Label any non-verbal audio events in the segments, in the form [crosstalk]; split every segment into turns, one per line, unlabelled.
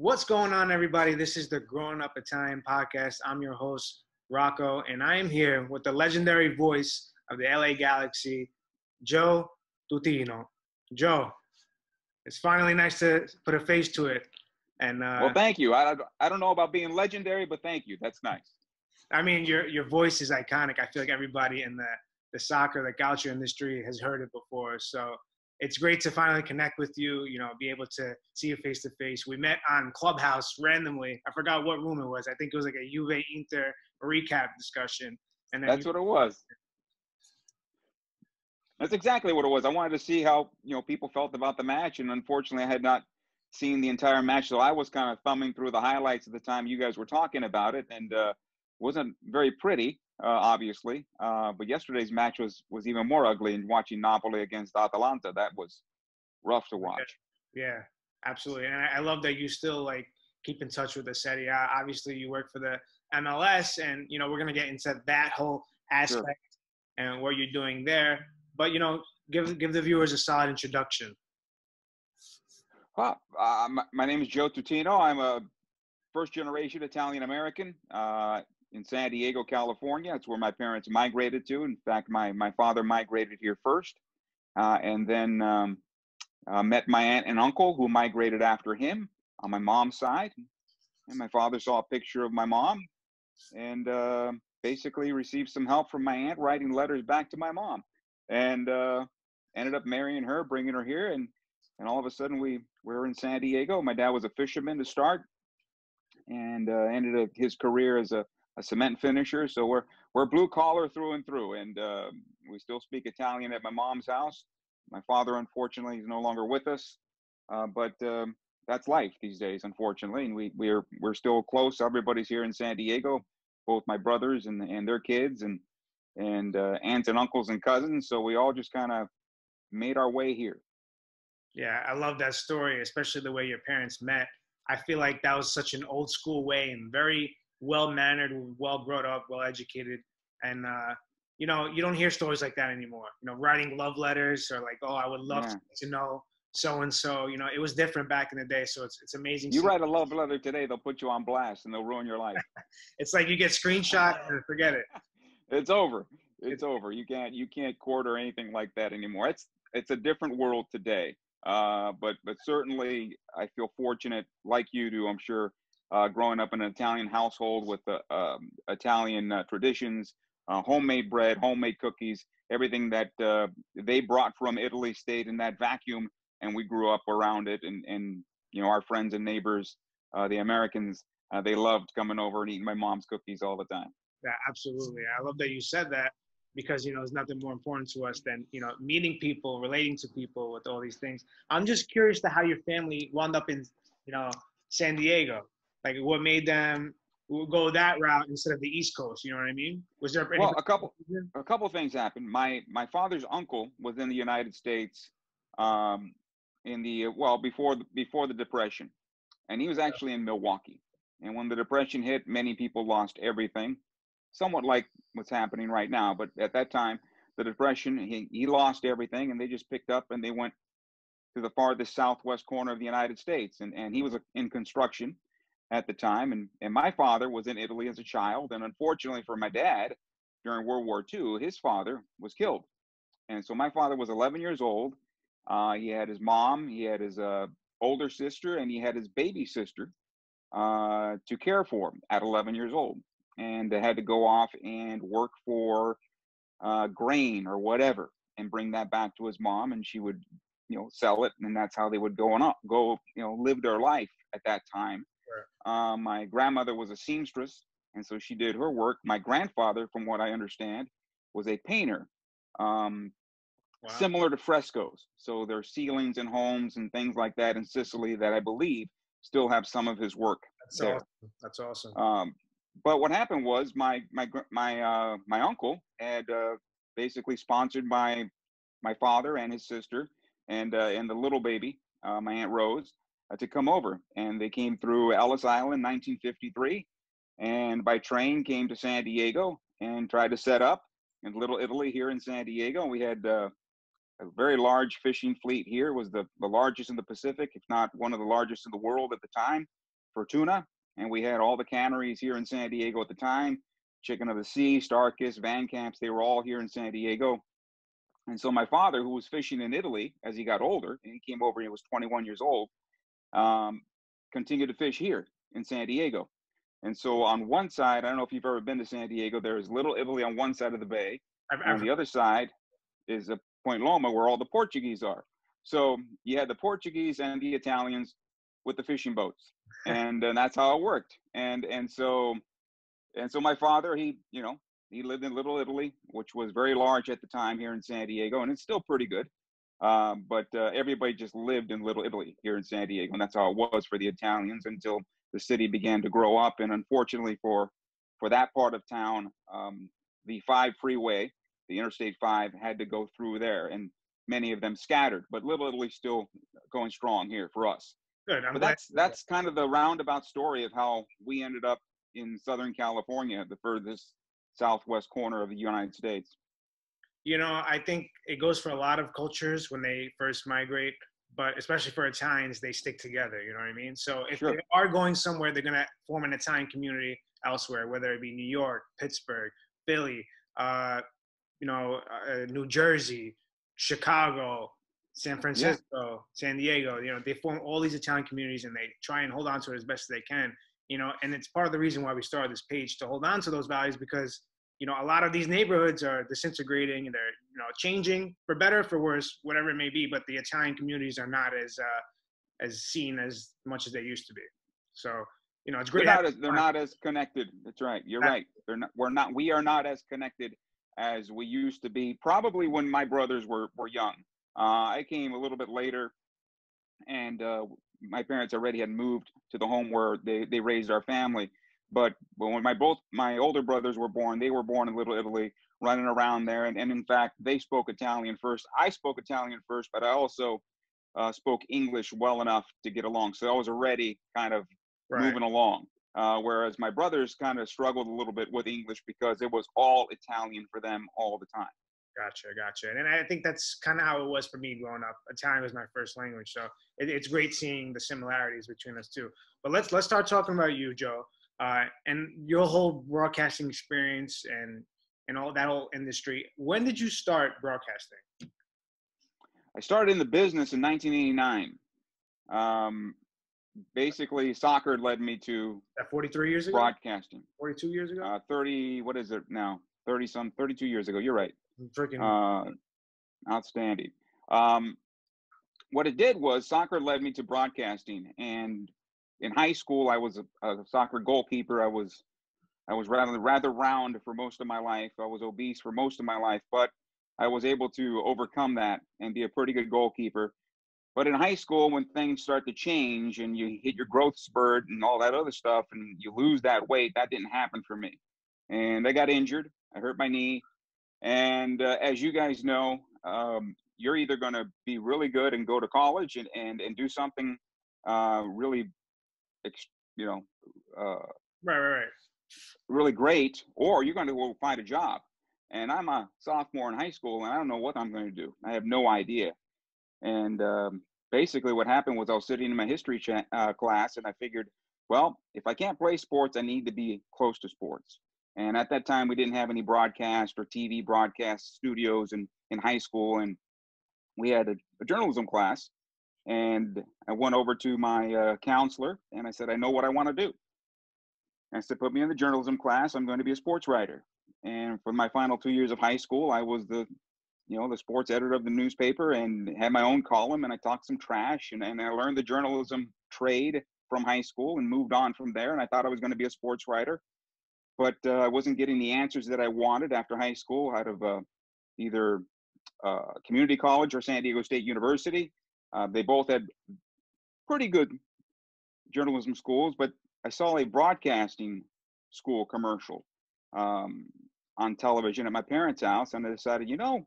What's going on, everybody? This is the Growing Up Italian podcast. I'm your host, Rocco, and I am here with the legendary voice of the LA Galaxy, Joe Tutino. Joe, it's finally nice to put a face to it. And uh,
well, thank you. I, I don't know about being legendary, but thank you. That's nice.
I mean, your your voice is iconic. I feel like everybody in the the soccer, the calcio industry has heard it before. So it's great to finally connect with you. You know, be able to see you face to face. We met on Clubhouse randomly. I forgot what room it was. I think it was like a Juve Inter recap discussion.
And that's you- what it was. That's exactly what it was. I wanted to see how you know people felt about the match, and unfortunately, I had not seen the entire match, so I was kind of thumbing through the highlights at the time you guys were talking about it, and uh, wasn't very pretty, uh, obviously. Uh, but yesterday's match was was even more ugly. And watching Napoli against Atalanta, that was rough to watch.
Yeah, absolutely. And I, I love that you still like keep in touch with the Serie A. Obviously, you work for the MLS, and you know we're gonna get into that whole aspect sure. and what you're doing there. But you know, give give the viewers a solid introduction.
Well, uh, my, my, name is Joe Tutino. I'm a first generation Italian American. Uh, in San Diego, California. That's where my parents migrated to. In fact, my, my father migrated here first, uh, and then um, uh, met my aunt and uncle who migrated after him on my mom's side. And my father saw a picture of my mom and uh, basically received some help from my aunt writing letters back to my mom and uh, ended up marrying her, bringing her here. And, and all of a sudden we, we were in San Diego. My dad was a fisherman to start and uh, ended his career as a a cement finisher. So we're we're blue collar through and through, and uh, we still speak Italian at my mom's house. My father, unfortunately, is no longer with us, uh, but um, that's life these days, unfortunately. And we we're we're still close. Everybody's here in San Diego, both my brothers and and their kids, and and uh, aunts and uncles and cousins. So we all just kind of made our way here.
Yeah, I love that story, especially the way your parents met. I feel like that was such an old school way and very well mannered, well brought up, well educated, and uh, you know you don't hear stories like that anymore. You know, writing love letters or like, oh, I would love yeah. to know so and so. You know, it was different back in the day, so it's it's amazing.
You write a love letter today, they'll put you on blast and they'll ruin your life. [laughs]
it's like you get screenshot and [laughs] forget it.
it's over. It's over. You can't you can't court or anything like that anymore. It's it's a different world today. Uh, but but certainly I feel fortunate, like you do. I'm sure uh, growing up in an Italian household with uh, um, Italian uh, traditions, uh, homemade bread, homemade cookies, everything that uh, they brought from Italy stayed in that vacuum, and we grew up around it. And, and you know, our friends and neighbors, uh, the Americans, they loved coming over and eating my mom's cookies all the time.
Yeah, absolutely. I love that you said that because you know there's nothing more important to us than you know meeting people, relating to people with all these things. I'm just curious to how your family wound up in you know San Diego like what made them go that route instead of the East Coast? You know what I mean? Was there
well a couple a couple things happened. My my father's uncle was in the United States um, in the well before the, before the depression, and he was actually in Milwaukee. And when the depression hit, many people lost everything, somewhat like what's happening right now. But at that time, the depression, he, he lost everything, and they just picked up and they went to the farthest southwest corner of the United States. And and he was in construction at the time. And, and my father was in Italy as a child. And unfortunately for my dad, during World War II, his father was killed. And so my father was 11 years old. Uh, he had his mom, he had his uh, older sister, and he had his baby sister uh, to care for at 11 years old. And they had to go off and work for uh, grain or whatever and bring that back to his mom. And she would, you know, sell it. And that's how they would go on up, go, you know, live their life at that time. Uh, my grandmother was a seamstress, and so she did her work. My grandfather, from what I understand, was a painter, um, wow. similar to frescoes. So there are ceilings and homes and things like that in Sicily that I believe still have some of his work.
That's there. awesome. That's awesome.
Um, but what happened was my my my uh, my uncle had uh, basically sponsored my my father and his sister and uh, and the little baby, uh, my aunt Rose, to come over. And they came through Ellis Island 1953 and by train came to San Diego and tried to set up in Little Italy here in San Diego. We had uh, a very large fishing fleet here, it was the, the largest in the Pacific, if not one of the largest in the world at the time. for tuna, and we had all the canneries here in San Diego at the time. Chicken of the Sea, Starkist, Van Camps, they were all here in San Diego. And so my father, who was fishing in Italy as he got older, and he came over, he was 21 years old, um, continued to fish here in San Diego. And so on one side, I don't know if you've ever been to San Diego, there is Little Italy on one side of the bay. I've, I've, on the other side is a Point Loma where all the Portuguese are. So you had the Portuguese and the Italians with the fishing boats, and, and that's how it worked. And and so and so my father, he you know he lived in Little Italy, which was very large at the time here in San Diego, and it's still pretty good. Um, but uh, everybody just lived in Little Italy here in San Diego, and that's how it was for the Italians until the city began to grow up. And unfortunately for for that part of town, um, the five freeway, the Interstate Five, had to go through there, and many of them scattered. But Little Italy still going strong here for us.
Good. I'm
but that's that's kind of the roundabout story of how we ended up in Southern California, the furthest southwest corner of the United States.
You know, I think it goes for a lot of cultures when they first migrate, but especially for Italians, they stick together. You know what I mean? So if sure. they are going somewhere, they're gonna form an Italian community elsewhere, whether it be New York, Pittsburgh, Philly, uh, you know, uh, New Jersey, Chicago, San Francisco, yeah. San Diego. You know, they form all these Italian communities and they try and hold on to it as best as they can you know, and it's part of the reason why we started this page to hold on to those values because, you know, a lot of these neighborhoods are disintegrating and they're, you know, changing for better, for worse, whatever it may be. But the Italian communities are not as uh, as seen as much as they used to be. So, you know, it's great.
They're not as, they're not as connected. That's right. You're right. They're not. We're not. We are not as connected as we used to be. Probably when my brothers were were young. Uh, I came a little bit later, and uh, my parents already had moved to the home where they, they raised our family. But when my both my older brothers were born, they were born in Little Italy, running around there. And, and in fact, they spoke Italian first. I spoke Italian first, but I also uh, spoke English well enough to get along. So I was already kind of right. moving along. Uh, whereas my brothers kind of struggled a little bit with English because it was all Italian for them all the time.
Gotcha, gotcha. And I think that's kind of how it was for me growing up. Italian was my first language, so it, it's great seeing the similarities between us two. But let's let's start talking about you, Joe, uh, and your whole broadcasting experience and and all that whole industry. When did you start broadcasting?
I started in the business in 1989. Um, basically, soccer led me to
that 43 years ago.
Broadcasting.
42 years ago.
Uh, 30. What is it now? 30 some. 32 years ago. You're right.
Freaking
uh, outstanding. Um, what it did was soccer led me to broadcasting, and in high school I was a, a, soccer goalkeeper. I was I was rather rather round for most of my life. I was obese for most of my life, but I was able to overcome that and be a pretty good goalkeeper. But in high school, when things start to change and you hit your growth spurt and all that other stuff, and you lose that weight, that didn't happen for me. And I got injured. I hurt my knee. And uh, as you guys know, um, you're either going to be really good and go to college and, and, and do something uh, really, you know, uh,
right, right, right,
really great, or you're going to go find a job. And I'm a sophomore in high school, and I don't know what I'm going to do. I have no idea. And um, basically, what happened was I was sitting in my history cha- uh, class, and I figured, well, if I can't play sports, I need to be close to sports. And at that time, we didn't have any broadcast or TV broadcast studios in, in high school. And we had a, a journalism class. And I went over to my uh, counselor and I said, I know what I want to do. And I said, put me in the journalism class. I'm going to be a sports writer. And for my final two years of high school, I was the, you know, the sports editor of the newspaper and had my own column. And I talked some trash and, and I learned the journalism trade from high school and moved on from there. And I thought I was going to be a sports writer but uh, I wasn't getting the answers that I wanted after high school out of uh, either uh, community college or San Diego State University. Uh, they both had pretty good journalism schools, but I saw a broadcasting school commercial um, on television at my parents' house, and I decided, you know,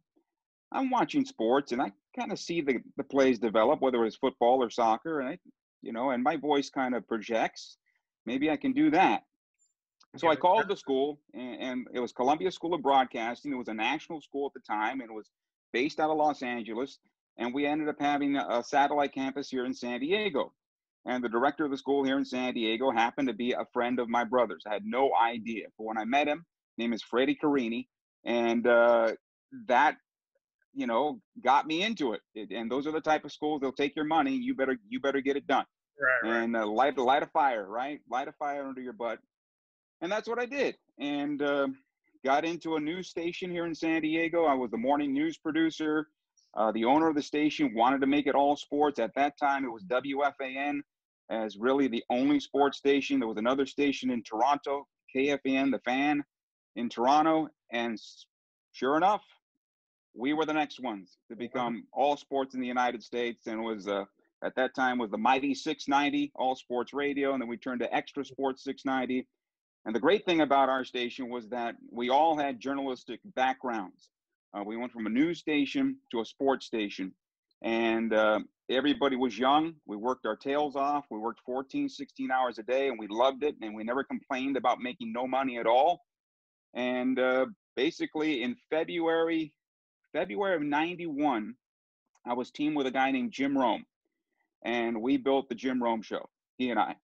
I'm watching sports, and I kind of see the, the plays develop, whether it's football or soccer, and I, you know, and my voice kind of projects. Maybe I can do that. So I called the school, and, and, it was Columbia School of Broadcasting. It was a national school at the time, and it was based out of Los Angeles. And we ended up having a, satellite campus here in San Diego. And the director of the school here in San Diego happened to be a friend of my brother's. I had no idea. But when I met him, name is Freddie Carini, and uh, that you know got me into it. it. And those are the type of schools they'll take your money. You better you better get it done.
Right,
and uh, light light a fire, right? Light a fire under your butt, and that's what I did. And uh, got into a news station here in San Diego. I was the morning news producer. Uh, the owner of the station wanted to make it all sports. At that time, it was WFAN as really the only sports station. There was another station in Toronto, KFAN, the fan in Toronto. And sure enough, we were the next ones to become all sports in the United States. And was uh, at that time was the mighty 690 all sports radio. And then we turned to XTRA Sports 690. And the great thing about our station was that we all had journalistic backgrounds. Uh, we went from a news station to a sports station. And uh, everybody was young. We worked our tails off. We worked 14, 16 hours a day, and we loved it. And we never complained about making no money at all. And uh, basically, in February, February of '91, I was teamed with a guy named Jim Rome, and we built the Jim Rome Show. He and I,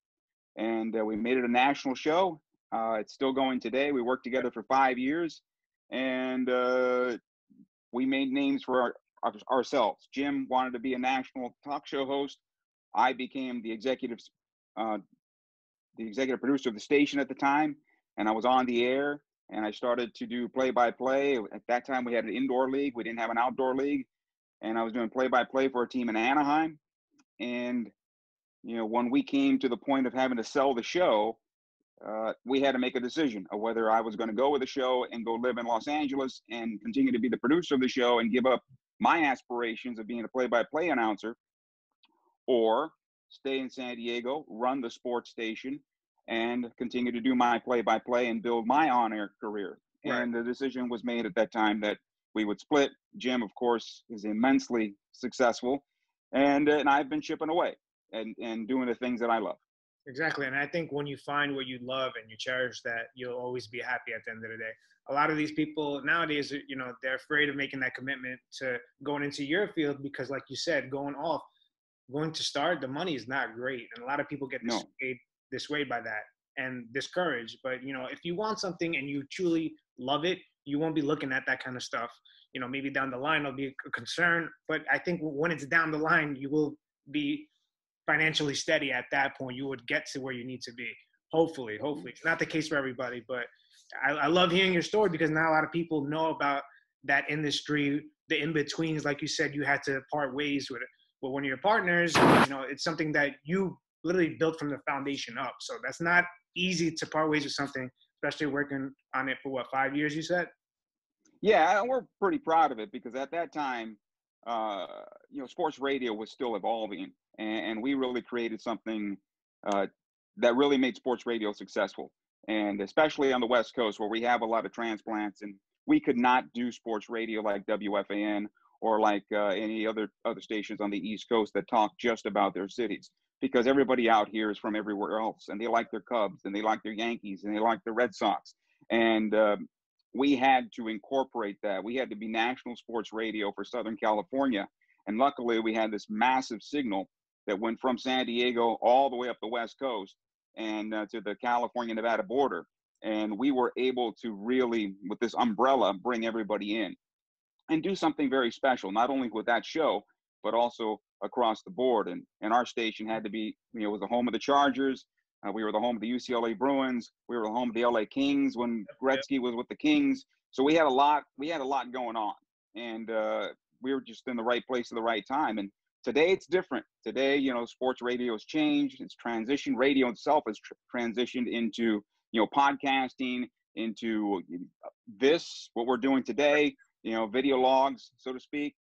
and uh, we made it a national show. Uh, it's still going today. We worked together for five years, and uh, we made names for our, ourselves. Jim wanted to be a national talk show host. I became the executive, uh, the executive producer of the station at the time, and I was on the air. And I started to do play-by-play. At that time, we had an indoor league. We didn't have an outdoor league, and I was doing play-by-play for a team in Anaheim. And you know, when we came to the point of having to sell the show, uh, we had to make a decision of whether I was going to go with the show and go live in Los Angeles and continue to be the producer of the show and give up my aspirations of being a play-by-play announcer, or stay in San Diego, run the sports station, and continue to do my play-by-play and build my on-air career. Right. And the decision was made at that time that we would split. Jim, of course, is immensely successful, and and I've been chipping away and and doing the things that I love.
Exactly. And I think when you find what you love and you cherish that, you'll always be happy at the end of the day. A lot of these people nowadays, you know, they're afraid of making that commitment to going into your field because, like you said, going off, going to start, the money is not great. And a lot of people get dissuaded, no. dissuaded by that and discouraged. But, you know, if you want something and you truly love it, you won't be looking at that kind of stuff. You know, maybe down the line it'll be a concern. But I think when it's down the line, you will be financially steady at that point, you would get to where you need to be. Hopefully, hopefully. It's not the case for everybody, but I, I love hearing your story because not a lot of people know about that industry, the in betweens. Like you said, you had to part ways with it. But when you're partners, you know, it's something that you literally built from the foundation up. So that's not easy to part ways with something, especially working on it for what, five years, you said?
Yeah, we're pretty proud of it because at that time, uh, you know, sports radio was still evolving and, and we really created something uh, that really made sports radio successful. And especially on the West Coast, where we have a lot of transplants, and we could not do sports radio like WFAN or like uh, any other other stations on the East Coast that talk just about their cities, because everybody out here is from everywhere else, and they like their Cubs, and they like their Yankees, and they like the Red Sox, and uh, we had to incorporate that. We had to be national sports radio for Southern California, and luckily we had this massive signal that went from San Diego all the way up the West Coast and uh, to the California Nevada border. And we were able to really, with this umbrella, bring everybody in and do something very special, not only with that show, but also across the board. And, and our station had to be, you know, was the home of the Chargers. Uh, we were the home of the UCLA Bruins. We were the home of the LA Kings when Gretzky was with the Kings. So we had a lot, we had a lot going on. And uh, we were just in the right place at the right time. And Today it's different. Today, you know, sports radio has changed. It's transitioned. Radio itself has tr- transitioned into, you know, podcasting, into this, what we're doing today, you know, video logs, so to speak.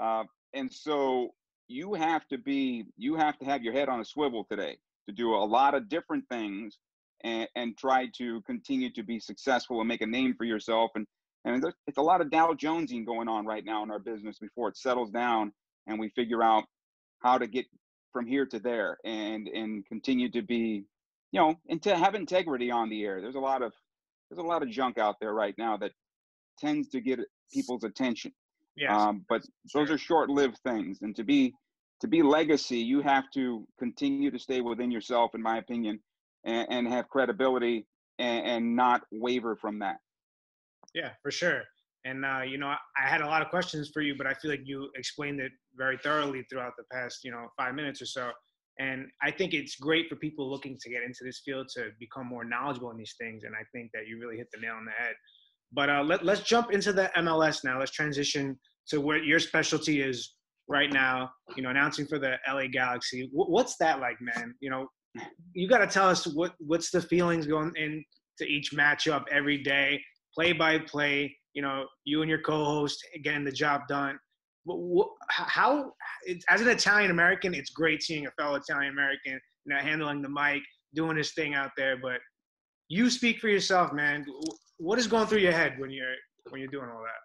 Uh, and so you have to be, you have to have your head on a swivel today to do a lot of different things and, and try to continue to be successful and make a name for yourself. And, and it's a lot of Dow Jonesing going on right now in our business before it settles down and we figure out how to get from here to there and and continue to be you know and to have integrity on the air there's a lot of there's a lot of junk out there right now that tends to get people's attention
yes.
Um, but those are short-lived things and to be to be legacy, you have to continue to stay within yourself, in my opinion, and, and have credibility and, and, not waver from that.
Yeah, for sure. And uh, you know, I had a lot of questions for you, but I feel like you explained it very thoroughly throughout the past, you know, five minutes or so. And I think it's great for people looking to get into this field to become more knowledgeable in these things. And I think that you really hit the nail on the head. But uh, let, let's jump into the MLS now. Let's transition to where your specialty is right now. You know, announcing for the LA Galaxy. W- what's that like, man? You know, you got to tell us what what's the feelings going into each matchup every day, play by play. You know, you and your co-host getting the job done. But how, as an Italian American, it's great seeing a fellow Italian American, you handling the mic, doing his thing out there. But you speak for yourself, man. What is going through your head when you're when you're doing all that?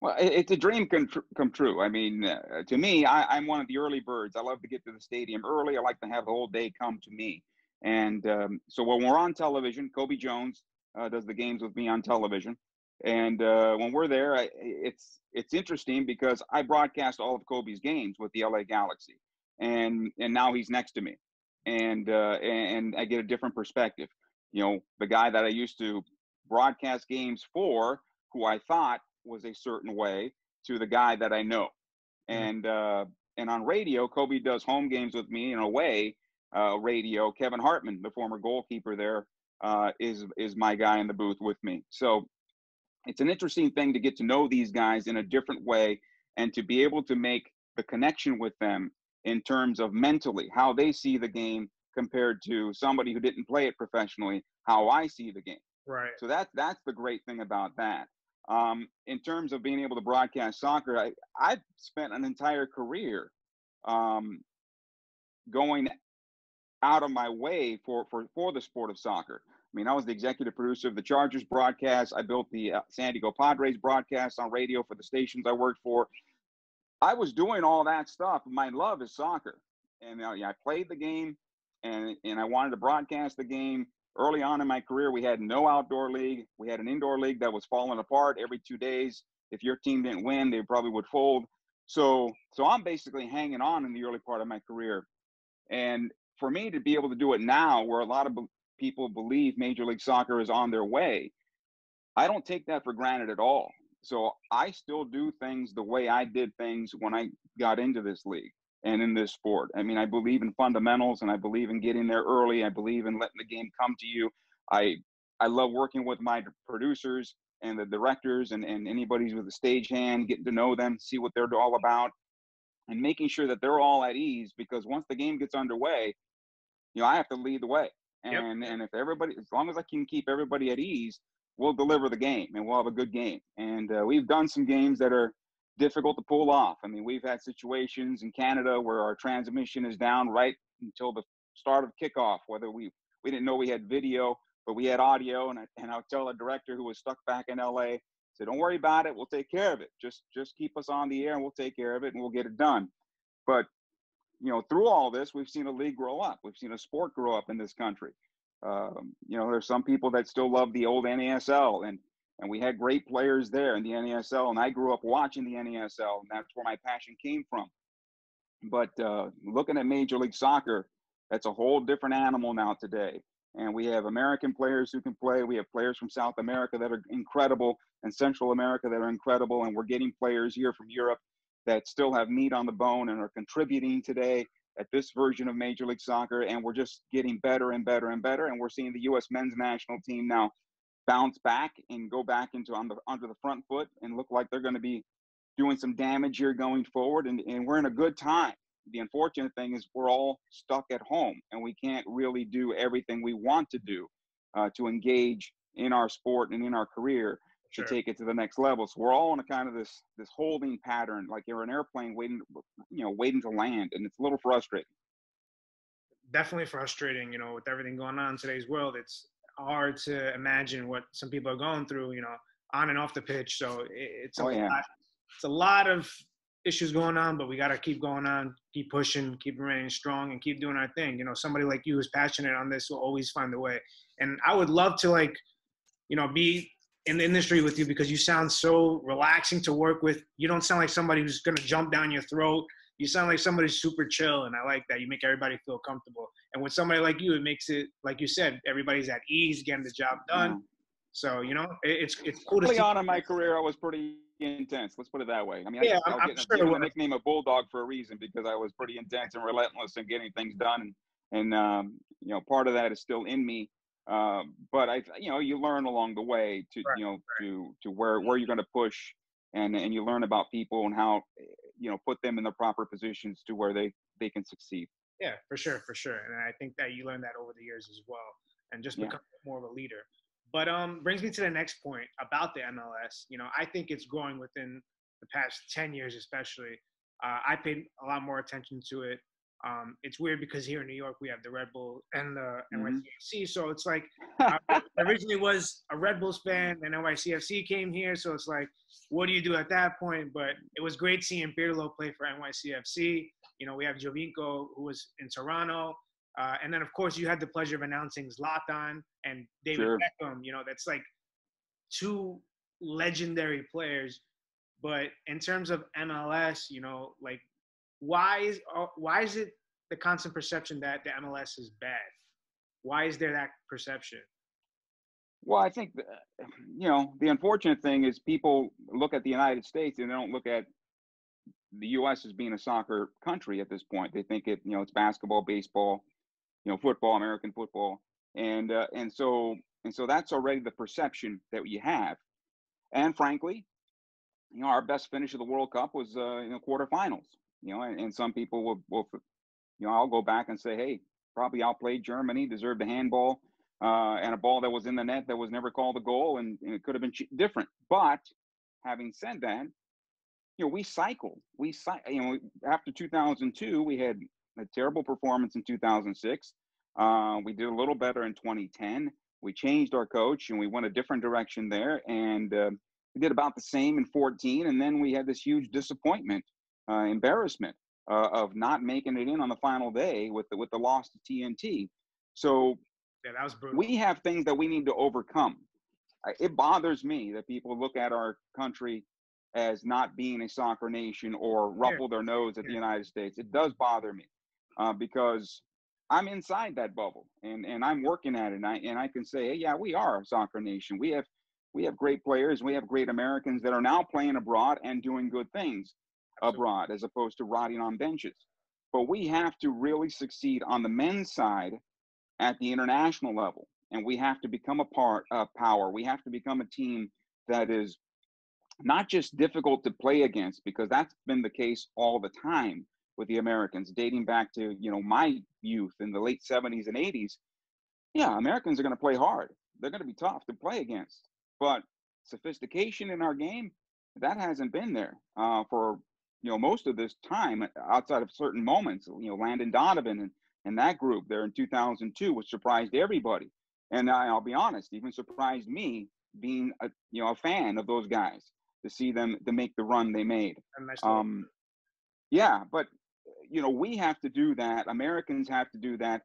Well, it's a dream come, come true. I mean, uh, to me, I, am one of the early birds. I love to get to the stadium early. I like to have the whole day come to me. And um, so when we're on television, Cobi Jones uh, does the games with me on television. And uh, when we're there, I, it's it's interesting because I broadcast all of Cobi's games with the LA Galaxy, and and now he's next to me, and uh, and I get a different perspective. You know, the guy that I used to broadcast games for, who I thought was a certain way, to the guy that I know, mm-hmm. and uh, and on radio, Cobi does home games with me in a way. Uh, radio, Kevin Hartman, the former goalkeeper there, uh, is is my guy in the booth with me. So it's an interesting thing to get to know these guys in a different way and to be able to make the connection with them in terms of mentally how they see the game compared to somebody who didn't play it professionally how i see the game.
Right.
So that that's the great thing about that. Um, in terms of being able to broadcast soccer i i've spent an entire career um, going out of my way for for for the sport of soccer I mean, I was the executive producer of the Chargers broadcast. I built the uh, San Diego Padres broadcast on radio for the stations I worked for. I was doing all that stuff. My love is soccer, and uh, yeah, I played the game, and and I wanted to broadcast the game. Early on in my career, we had no outdoor league. We had an indoor league that was falling apart every two days. If your team didn't win, they probably would fold. So, so I'm basically hanging on in the early part of my career, and for me to be able to do it now, where a lot of people believe Major League Soccer is on their way. I don't take that for granted at all. So I still do things the way I did things when I got into this league and in this sport. I mean, I believe in fundamentals and I believe in getting there early. I believe in letting the game come to you. I I love working with my producers and the directors and, and anybody with a stage hand, getting to know them, see what they're all about, and making sure that they're all at ease because once the game gets underway, you know, I have to lead the way. And yep. and if everybody, as long as I can keep everybody at ease, we'll deliver the game and we'll have a good game. And uh, we've done some games that are difficult to pull off. I mean, we've had situations in Canada where our transmission is down right until the start of kickoff. Whether we we didn't know we had video, but we had audio, and I, and I'll tell a director who was stuck back in LA, said, "Don't worry about it. We'll take care of it. Just just keep us on the air, and we'll take care of it, and we'll get it done." But you know, through all this, we've seen a league grow up. We've seen a sport grow up in this country. Um, you know, there's some people that still love the old NASL, and and we had great players there in the NASL. And I grew up watching the NASL, and that's where my passion came from. But uh, looking at Major League Soccer, that's a whole different animal now today. And we have American players who can play. We have players from South America that are incredible, and Central America that are incredible. And we're getting players here from Europe that still have meat on the bone and are contributing today at this version of Major League Soccer. And we're just getting better and better and better. And we're seeing the U.S. men's national team now bounce back and go back into on the under the front foot and look like they're going to be doing some damage here going forward. And, and we're in a good time. The unfortunate thing is we're all stuck at home and we can't really do everything we want to do uh, to engage in our sport and in our career to take it to the next level. So we're all in a kind of this this holding pattern, like you're an airplane waiting, you know, waiting to land, and it's a little frustrating.
Definitely frustrating, you know, with everything going on in today's world. It's hard to imagine what some people are going through, you know, on and off the pitch. So it's a oh, yeah. lot, it's a lot of issues going on, but we got to keep going on, keep pushing, keep remaining strong, and keep doing our thing. You know, somebody like you who's passionate on this will always find a way. And I would love to like, you know, be in the industry with you because you sound so relaxing to work with. You don't sound like somebody who's going to jump down your throat. you sound like somebody super chill, and I like that. You make everybody feel comfortable. And with somebody like you, it makes it like you said, everybody's at ease, getting the job done. Yeah. So you know, it, it's it's cool
Early
to see.
on in my career, I was pretty intense. Let's put it that way. I mean,
yeah,
I,
I'm, I'm
getting,
sure
the nickname of Bulldog for a reason because I was pretty intense and relentless in getting things done, and and um, you know, part of that is still in me. Uh, but I, you know, you learn along the way to right, you know right. to to where where you're going to push, and and you learn about people and how you know put them in the proper positions to where they they can succeed.
Yeah, for sure, for sure, and I think that you learn that over the years as well, and just become yeah. more of a leader. But um, brings me to the next point about the MLS. You know, I think it's growing within the past ten years, especially. Uh, I paid a lot more attention to it. Um, it's weird because here in New York we have the Red Bull and the mm-hmm. NYCFC, so it's like [laughs] I originally was a Red Bulls fan, and NYCFC came here, so it's like, what do you do at that point? But it was great seeing Pirlo play for NYCFC. You know, we have Giovinco who was in Toronto. Uh, and then, of course, you had the pleasure of announcing Zlatan and David sure. Beckham. You know, that's like two legendary players. But in terms of MLS, you know, like why is uh, why is it the constant perception that the MLS is bad? Why is there that perception?
Well, I think you know the unfortunate thing is people look at the United States and they don't look at the U.S. as being a soccer country at this point. They think it, you know, it's basketball, baseball, you know, football, American football, and uh, and so and so that's already the perception that you have. And frankly, you know, our best finish of the World Cup was uh, in the quarterfinals. You know, and, and some people will, will, you know, I'll go back and say, hey, probably outplayed Germany, deserved a handball, uh, and a ball that was in the net that was never called a goal, and, and it could have been different. But having said that, you know, we cycled. We, you know, after 2002, we had a terrible performance in 2006. Uh, we did a little better in 2010. We changed our coach and we went a different direction there. And uh, we did about the same in 14. And then we had this huge disappointment, uh, embarrassment uh, of not making it in on the final day with the, with the loss to T&T. So
yeah, that was brutal.
we have things that we need to overcome. It bothers me that people look at our country as not being a soccer nation or ruffle their nose at the United States. It does bother me uh, because I'm inside that bubble and, and I'm working at it. And I, and I can say, hey, yeah, we are a soccer nation. We have we have great players. We have great Americans that are now playing abroad and doing good things. Abroad as opposed to rotting on benches. But we have to really succeed on the men's side at the international level. And we have to become a part of power. We have to become a team that is not just difficult to play against, because that's been the case all the time, with the Americans, dating back to you know my youth in the late 70s and 80s. Yeah, Americans are going to play hard. They're going to be tough to play against, but sophistication in our game that hasn't been there uh, for you know most of this time outside of certain moments. You know, Landon Donovan and, and that group there in 2002, which surprised everybody. And I, I'll be honest, even surprised me being a you know a fan of those guys to see them to make the run they made. Um, yeah, but you know, we have to do that. Americans have to do that.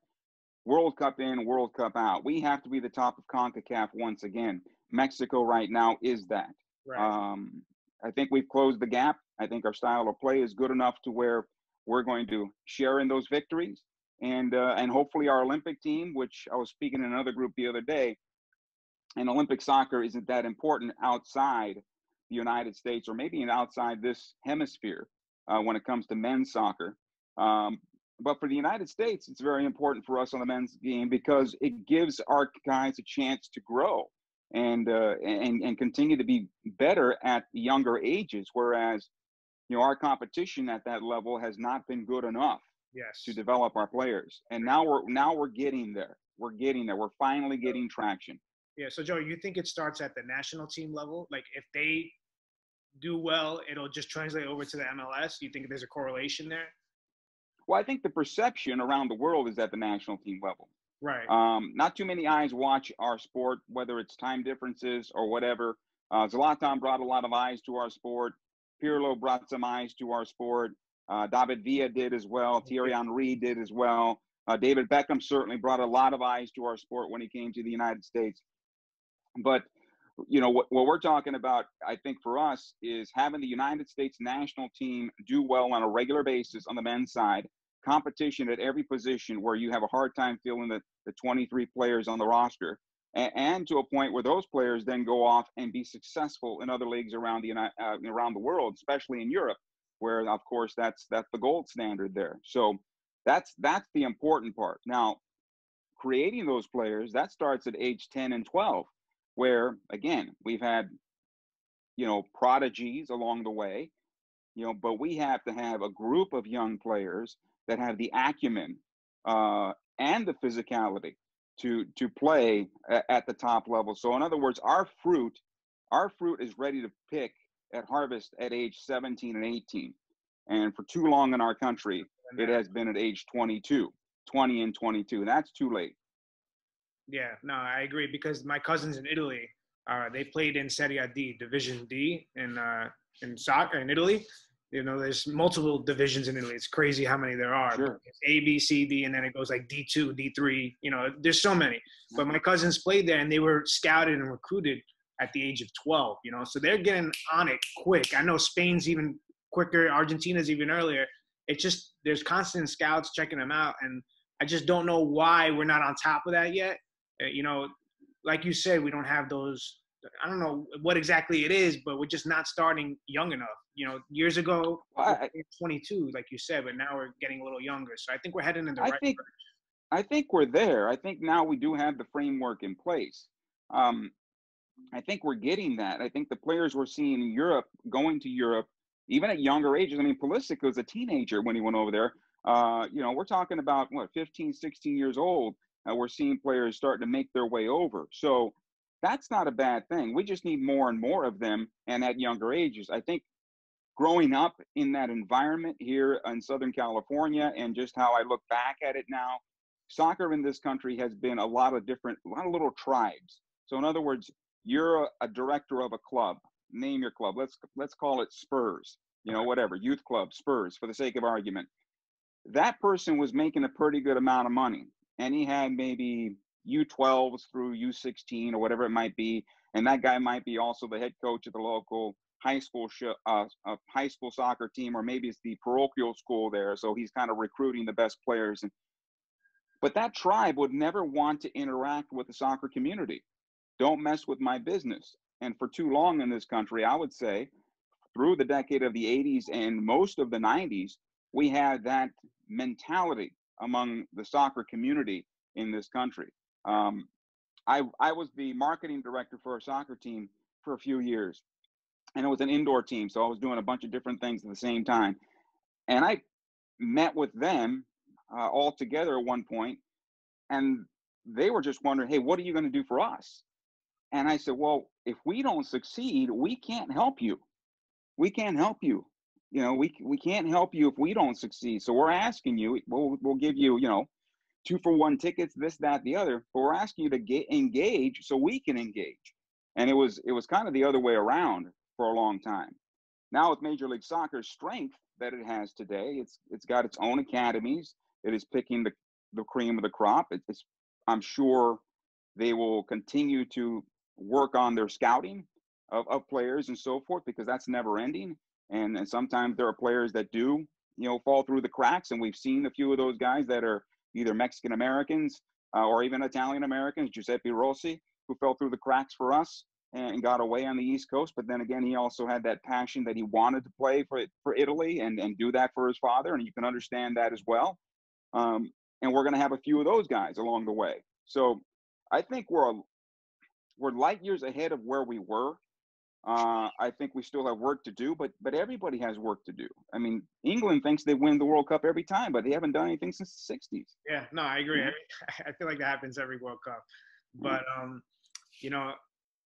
World Cup in, World Cup out. We have to be the top of CONCACAF once again. Mexico right now is that. Right. Um, I think we've closed the gap. I think our style of play is good enough to where we're going to share in those victories. And uh, and hopefully our Olympic team, which I was speaking in another group the other day, and Olympic soccer isn't that important outside the United States or maybe outside this hemisphere uh, when it comes to men's soccer. Um, but for the United States, it's very important for us on the men's game because it gives our guys a chance to grow and uh, and and continue to be better at younger ages. Whereas, you know, our competition at that level has not been good enough
yes.
to develop our players. And now we're now we're getting there. We're getting there. We're finally getting traction.
Yeah. So Joe, you think it starts at the national team level? Like if they do well, it'll just translate over to the MLS. You think there's a correlation there?
Well, I think the perception around the world is at the national team level.
Right.
Um, not too many eyes watch our sport, whether it's time differences or whatever. Uh, Zlatan brought a lot of eyes to our sport. Pirlo brought some eyes to our sport. Uh, David Villa did as well. Thierry Henry did as well. Uh, David Beckham certainly brought a lot of eyes to our sport when he came to the United States. But you know what, what we're talking about i think for us is having the united states national team do well on a regular basis on the men's side competition at every position where you have a hard time feeling that the 23 players on the roster and, to a point where those players then go off and be successful in other leagues around the uh, around the world especially in europe where of course that's that's the gold standard there. So that's that's the important part. Now creating those players that starts at age 10 and 12 where again we've had you know prodigies along the way you know but we have to have a group of young players that have the acumen uh, and the physicality to to play at the top level. So in other words our fruit our fruit is ready to pick at harvest at age 17 and 18 and for too long in our country it has been at age 22 20 and 22 and that's too late.
Yeah, no, I agree because my cousins in Italy, uh, they played in Serie D, Division D, in uh, in soccer in Italy. You know, there's multiple divisions in Italy. It's crazy how many there are.
Sure.
A, B, C, D, and then it goes like D two, D three. You know, there's so many. But my cousins played there, and they were scouted and recruited at the age of 12. You know, so they're getting on it quick. I know Spain's even quicker. Argentina's even earlier. It's just there's constant scouts checking them out, and I just don't know why we're not on top of that yet. Uh, you know, like you said, we don't have those. I don't know what exactly it is, but we're just not starting young enough. You know, years ago, I, 22, like you said, but now we're getting a little younger. So I think we're heading in the
I
right
think,
direction.
I think we're there. I think now we do have the framework in place. Um, I think we're getting that. I think the players we're seeing in Europe, going to Europe, even at younger ages. I mean, Pulisic was a teenager when he went over there. Uh, you know, we're talking about what 15, 16 years old uh, we're seeing players starting to make their way over. So that's not a bad thing. We just need more and more of them and at younger ages. I think growing up in that environment here in Southern California and just how I look back at it now, soccer in this country has been a lot of different, a lot of little tribes. So in other words, you're a, a director of a club. Name your club. Let's let's call it Spurs. You know, whatever youth club, Spurs, for the sake of argument. That person was making a pretty good amount of money and he had maybe U12s through U16 or whatever it might be, and that guy might be also the head coach of the local high school sh- uh, high school soccer team, or maybe it's the parochial school there. So he's kind of recruiting the best players. And but that tribe would never want to interact with the soccer community. Don't mess with my business. And for too long in this country, I would say, through the decade of the 80s and most of the 90s, we had that mentality among the soccer community in this country. Um, I, I was the marketing director for a soccer team for a few years, and it was an indoor team, so I was doing a bunch of different things at the same time. And I met with them uh, all together at one point, and they were just wondering, "Hey, what are you going to do for us?" And I said, "Well, if we don't succeed, we can't help you. We can't help you you know we we can't help you if we don't succeed so we're asking you we'll, we'll give you you know two for one tickets this that the other but we're asking you to get engage so we can engage. And it was it was kind of the other way around for a long time. Now with major league soccer's strength that it has today it's it's got its own academies. It is picking the the cream of the crop. It's i'm sure they will continue to work on their scouting of, of players and so forth because that's never ending. And, and sometimes there are players that do, you know, fall through the cracks. And we've seen a few of those guys that are either Mexican Americans uh, or even Italian Americans, Giuseppe Rossi, who fell through the cracks for us and got away on the East Coast. But then again, he also had that passion that he wanted to play for for Italy and, and do that for his father. And you can understand that as well. Um, and we're going to have a few of those guys along the way. So I think we're we're light years ahead of where we were uh, I think we still have work to do, but but everybody has work to do. I mean, England thinks they win the World Cup every time, but they haven't done anything since the '60s.
Yeah, no, I agree. [laughs] I feel like that happens every World Cup, but um, you know,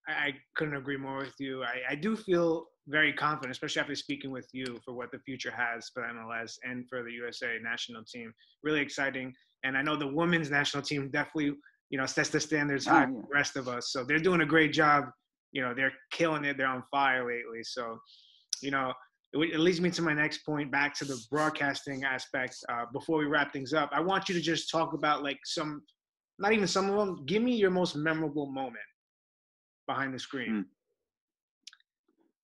I, I couldn't agree more with you. I, I do feel very confident, especially after speaking with you, for what the future has for MLS and for the USA national team. Really exciting, and I know the women's national team definitely, you know, sets the standards high oh, yeah. for the rest of us. So they're doing a great job you know they're killing it. They're on fire lately. So, you know, it, it leads me to my next point, back to the broadcasting aspect. Uh, before we wrap things up, I want you to just talk about like some, not even some of them. Give me your most memorable moment behind the screen?
Mm.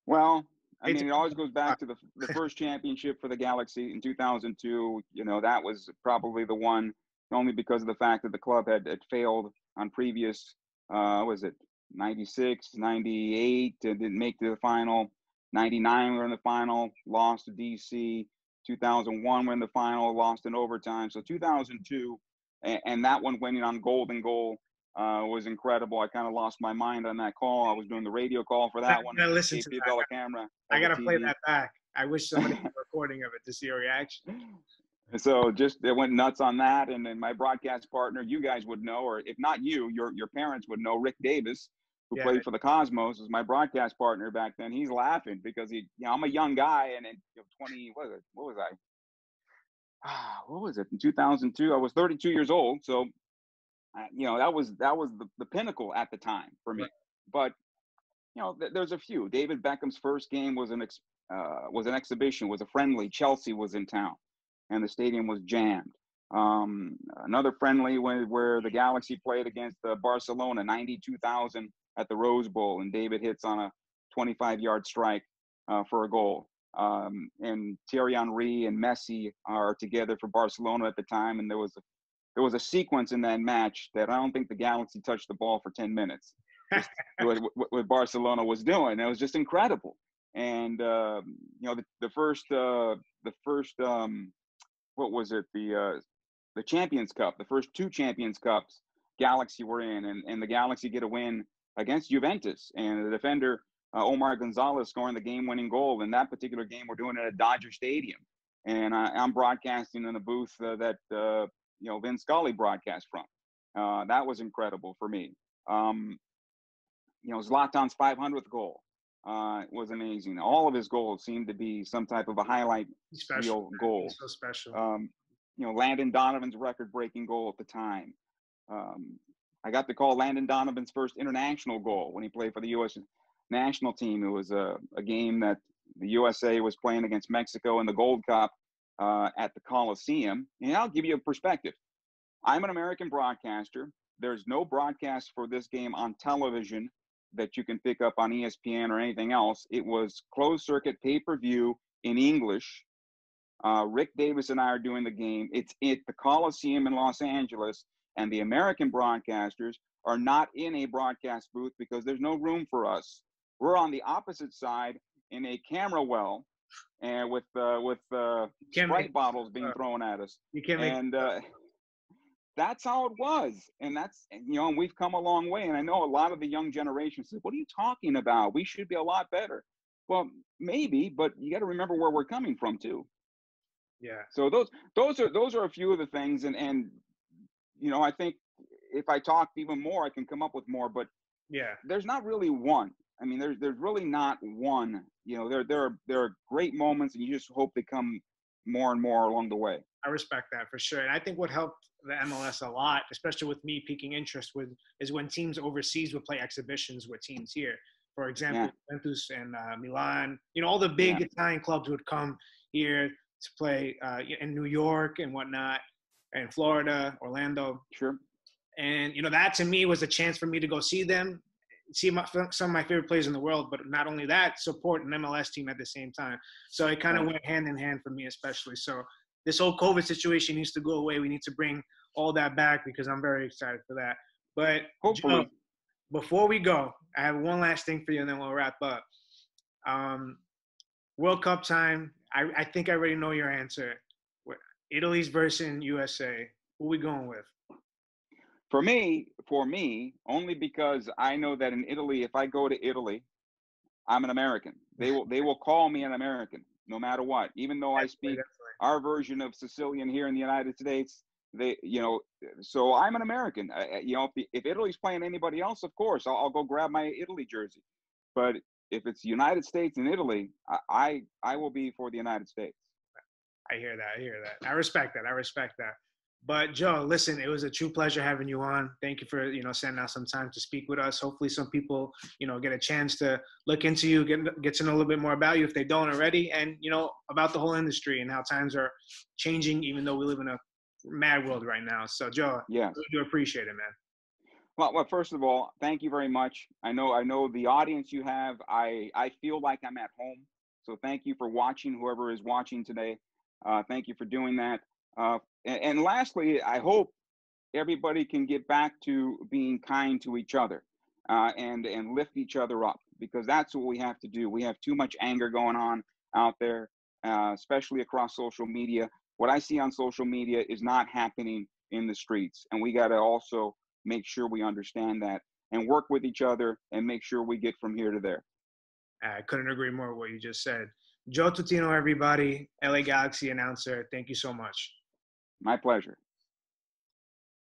Well, I mean, it always goes back to the the [laughs] first championship for the Galaxy in 2002. You know, that was probably the one, only because of the fact that the club had, had failed on previous. Uh, was it 96, 98? Didn't make the final. 99 we're in the final, lost to DC. 2001 we're in the final, lost in overtime. So 2002, and, and that one winning on golden goal uh, was incredible. I kind of lost my mind on that call. I was doing the radio call for that
I
one.
gotta listen to that.
camera.
I gotta play that back. I wish somebody had a recording of it to see your reaction.
So just it went nuts on that, and then my broadcast partner, you guys would know, or if not you, your your parents would know, Rick Davis, who
Yeah.
played for the Cosmos, was my broadcast partner back then. He's laughing because he, you know, I'm a young guy, and in you know, 20, what was it? What was I? Ah, what was it? In 2002, I was 32 years old, so uh, you know that was that was the, the pinnacle at the time for me.
Right.
But you know, th- there's a few. David Beckham's first game was an ex- uh, was an exhibition, was a friendly. Chelsea was in town, and the stadium was jammed. Um, another friendly where, where the Galaxy played against uh, Barcelona, 92,000 at the Rose Bowl, and David hits on a 25-yard strike uh, for a goal. Um, and Thierry Henry and Messi are together for Barcelona at the time, and there was a, there was a sequence in that match that I don't think the Galaxy touched the ball for 10 minutes. [laughs] what, what, what Barcelona was doing. It was just incredible. And um, you know, the, the first, uh, the first, um, what was it? The uh, the Champions Cup, the first two Champions Cups, Galaxy were in, and, and the Galaxy get a win against Juventus, and the defender uh, Omar Gonzalez scoring the game-winning goal. In that particular game, we're doing it at Dodger Stadium, and I, I'm broadcasting in a booth uh, that uh, you know Vin Scully broadcast from. Uh, that was incredible for me. Um, you know, Zlatan's 500th goal uh, was amazing. All of his goals seemed to be some type of a highlight
special.
goal.
He's so special.
Um, you know, Landon Donovan's record-breaking goal at the time. Um, I got to call Landon Donovan's first international goal when he played for the U.S. national team. It was a, a game that the USA was playing against Mexico in the Gold Cup uh, at the Coliseum. And I'll give you a perspective. I'm an American broadcaster. There's no broadcast for this game on television that you can pick up on ESPN or anything else. It was closed circuit pay per view in English. Uh, Rick Davis and I are doing the game. It's at the Coliseum in Los Angeles, and the American broadcasters are not in a broadcast booth because there's no room for us. We're on the opposite side in a camera well, and with uh, with uh, Sprite
make-
bottles being
uh,
thrown at us.
You can't make.
and uh, that's how it was. And that's you know and we've come a long way. And i know a lot of the young generation says what are you talking about? We should be a lot better. Well maybe but you got to remember where we're coming from too.
Yeah.
so those those are those are a few of the things. And and you know i think if i talked even more i can come up with more but
Yeah.
there's not really one i mean there's there's really not one you know there there are there are great moments and you just hope they come more and more along the way
I respect that for sure. And I think what helped the MLS a lot, especially with me piquing interest with, is when teams overseas would play exhibitions with teams here. For example, Juventus and uh, Milan, you know, all the big
Yeah.
Italian clubs would come here to play uh, in New York and whatnot, and Florida, Orlando.
sure
And, you know, that to me was a chance for me to go see them, see my, some of my favorite players in the world, but not only that, support an MLS team at the same time. So it kind of went hand in hand for me, especially. So this whole COVID situation needs to go away. We need to bring all that back because I'm very excited for that. But
Hopefully.
Joe, before we go, I have one last thing for you, and then we'll wrap up. Um, World Cup time. I, I think I already know your answer. Italy's versus USA. Who we going with?
For me, for me, only because I know that in Italy, if I go to Italy, I'm an American. They will they will call me an American no matter what. Even though I speak our version of Sicilian here in the United States, they you know, so I'm an American. I, you know, if, if Italy's playing anybody else, of course, I'll, I'll go grab my Italy jersey. But if it's United States and Italy, I I, I will be for the United States.
I hear that. I hear that. I respect that. I respect that. But Joe, listen, it was a true pleasure having you on. Thank you for you know sending out some time to speak with us. Hopefully, some people you know get a chance to look into you, get get to know a little bit more about you if they don't already, and you know about the whole industry and how times are changing, even though we live in a mad world right now. So, Joe, yeah, really do appreciate it, man.
Well, well, first of all, thank you very much. I know, I know the audience you have. I, I feel like I'm at home. So thank you for watching. Whoever is watching today, uh, thank you for doing that. Uh, and, and lastly, I hope everybody can get back to being kind to each other uh, and and lift each other up because that's what we have to do. We have too much anger going on out there, uh, especially across social media. What I see on social media is not happening in the streets, and we got to also make sure we understand that and work with each other and make sure we get from here to there.
I couldn't agree more with what you just said. Joe Tutino, everybody, LA Galaxy announcer. Thank you so much.
My pleasure.